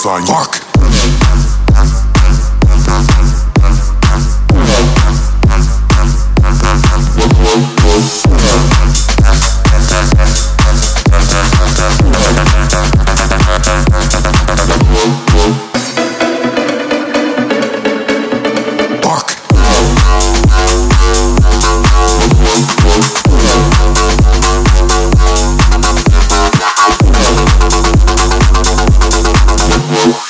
baseline. you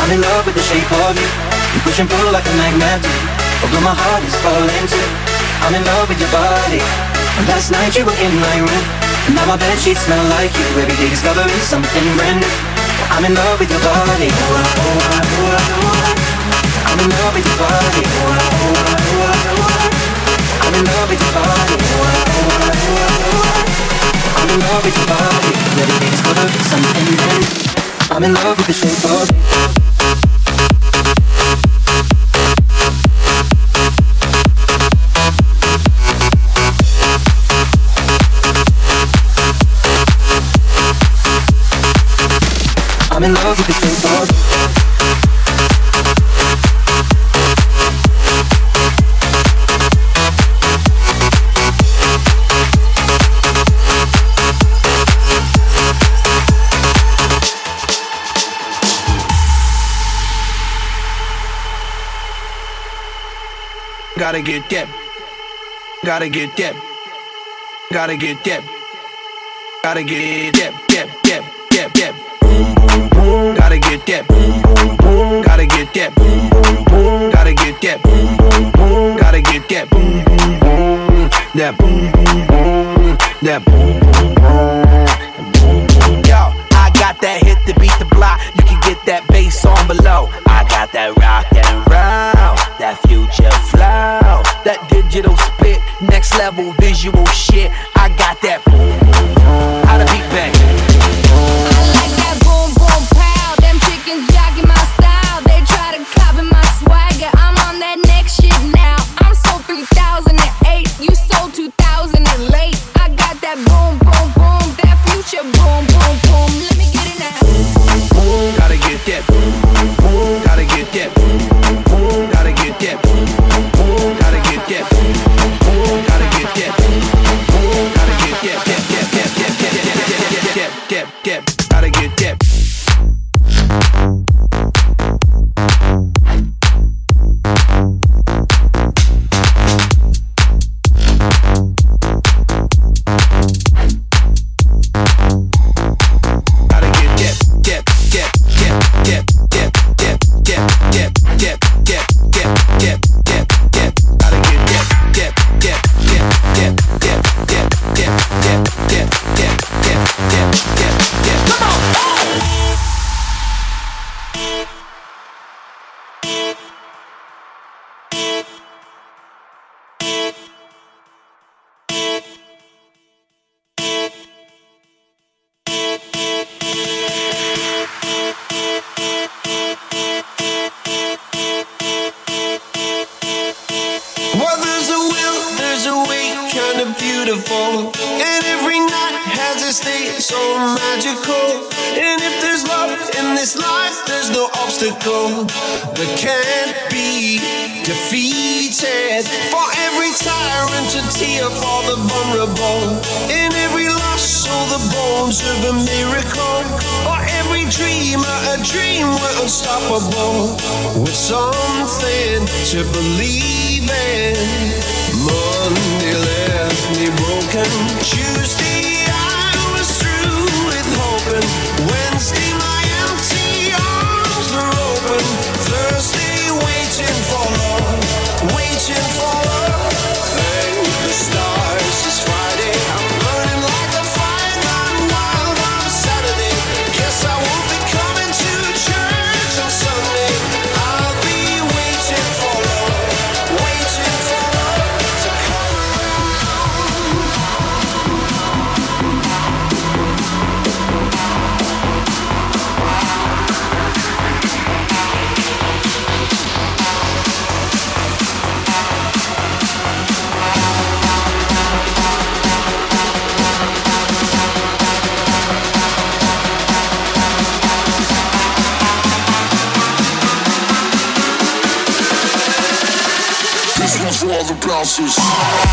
I'm in love with the shape of you. You push and pull like a magnet. Although my heart is falling too. I'm in love with your body. Last night you were in my room. And now my bed sheets smell like you. Every day discovering something brand new. I'm in love with your body. I'm in love with your body. I'm in love with your body. I'm in love with your body. Every day discovering something brand new. I'm in love with the shape of you. I'm in love with the shape of Gotta get that. Gotta get that. Gotta get that. Gotta get that. That. That. That. That. Gotta get that. Boom. Boom. Boom. Gotta get that. Boom. Boom. Boom. Gotta get that. Boom. Boom. Boom. Gotta get that. That boom boom boom. That boom boom boom. Yo, I got that hit to beat were with something to believe in. Monday left me broken. Tuesday. Voices.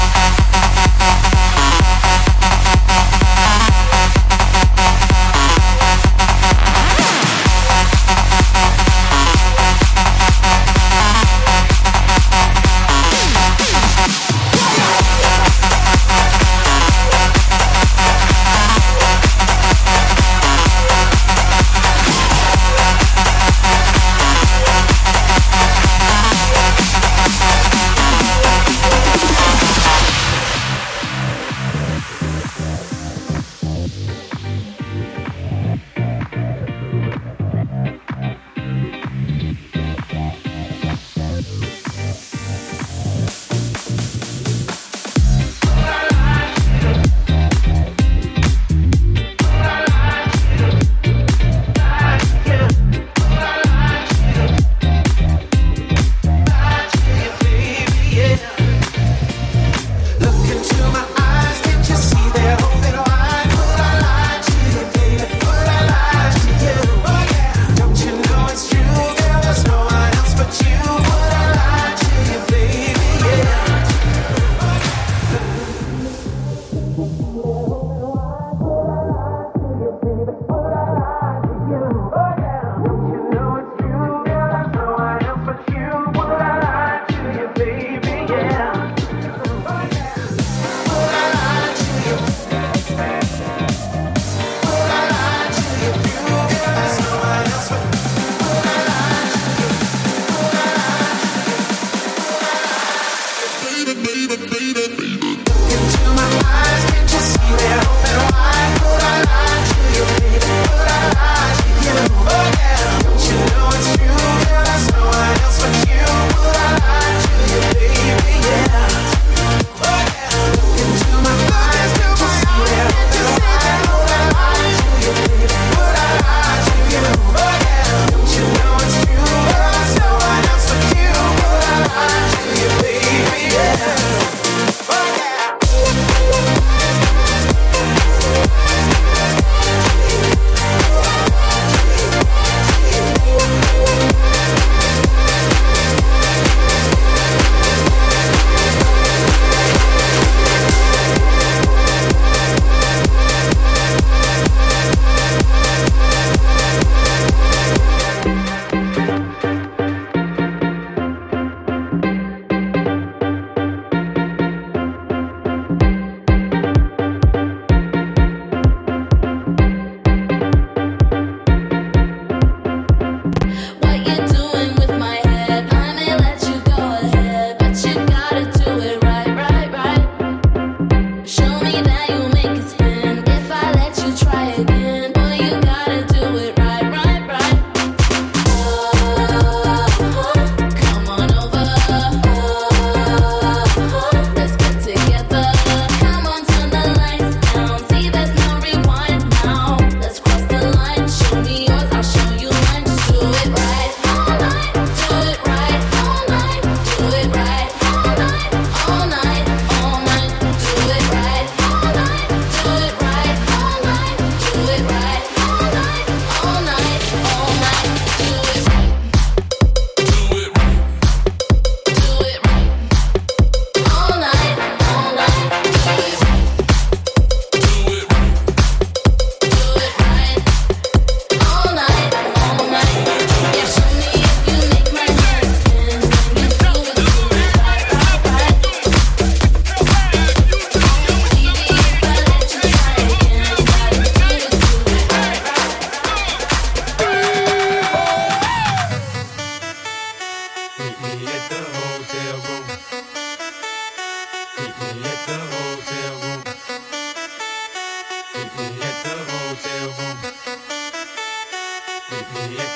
Hit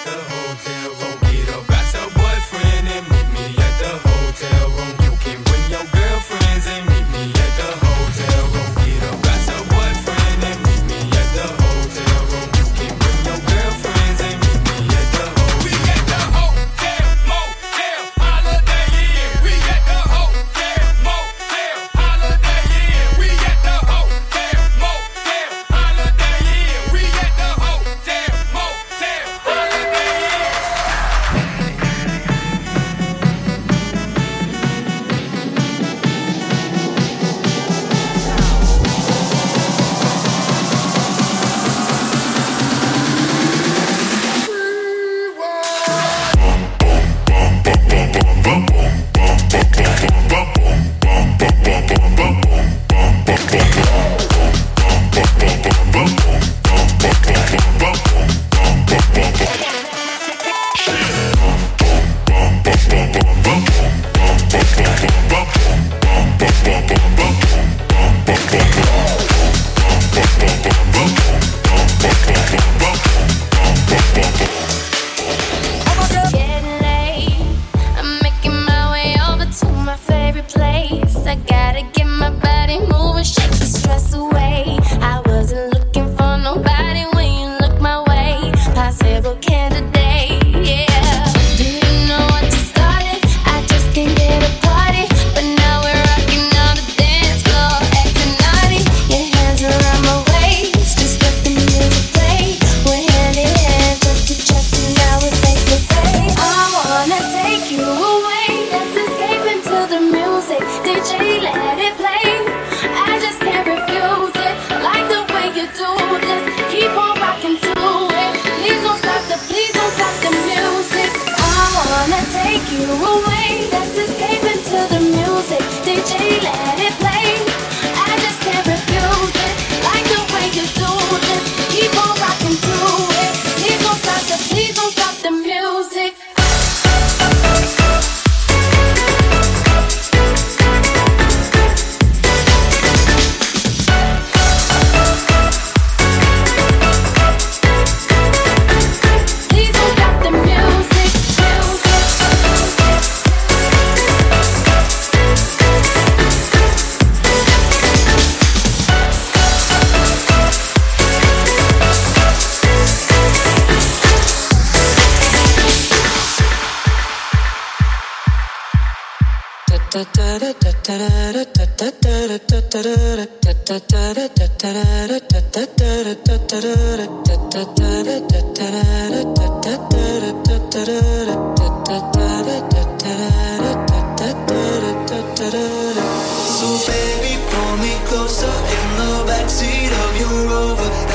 the hotel, won't get up. Gonna take you away, let's escape into the music. DJ, let it play. So baby, pull me closer in the backseat of your Rover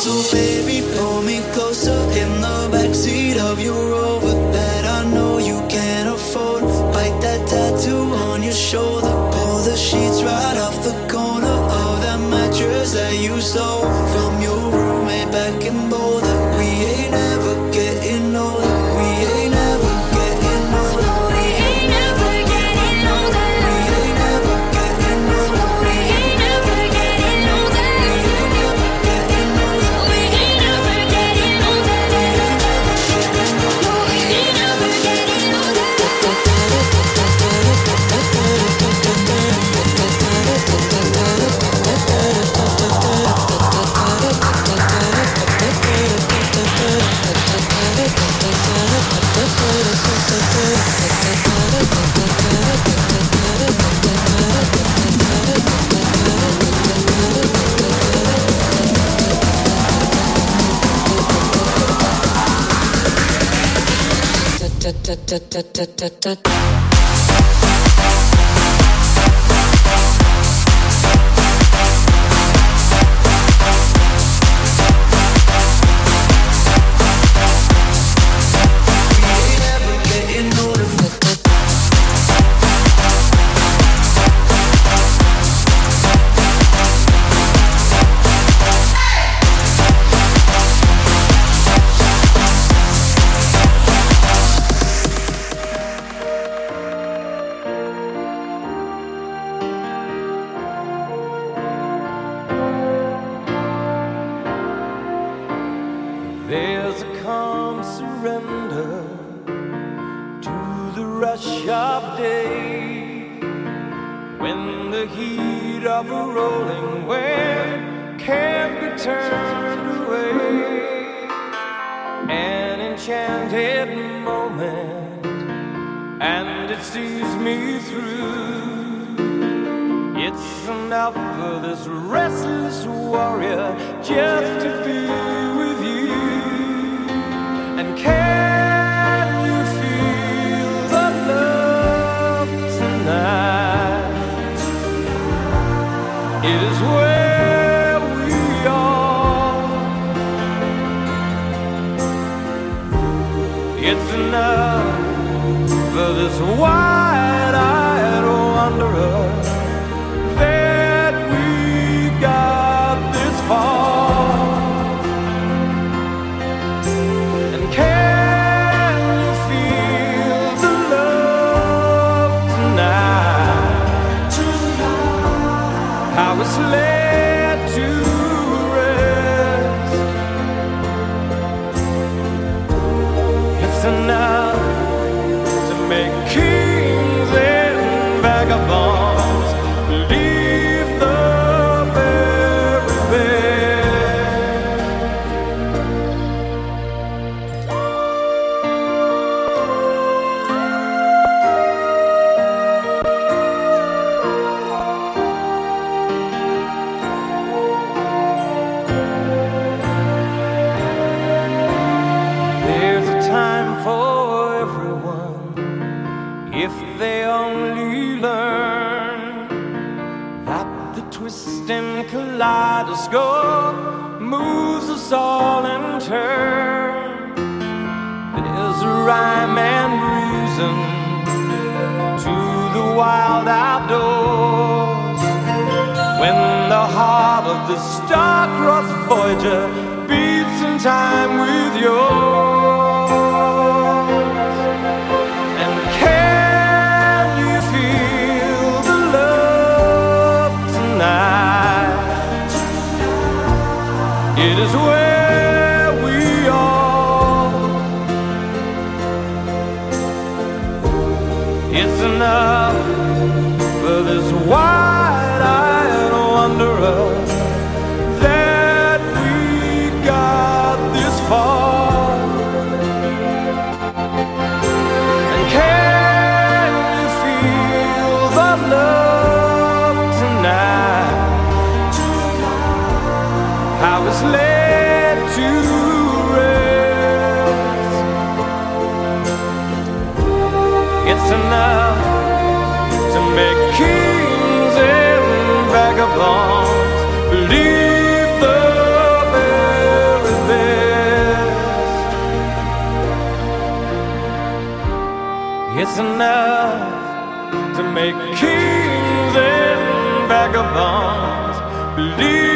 So baby, pull me closer in the backseat of your Rover. da da da da da. enchanted moment, and it sees me through. It's enough for this restless warrior just to feel. was wide. Voyager beats in time. enough to make kings and vagabonds believe the very best. It's enough to make kings and vagabonds believe.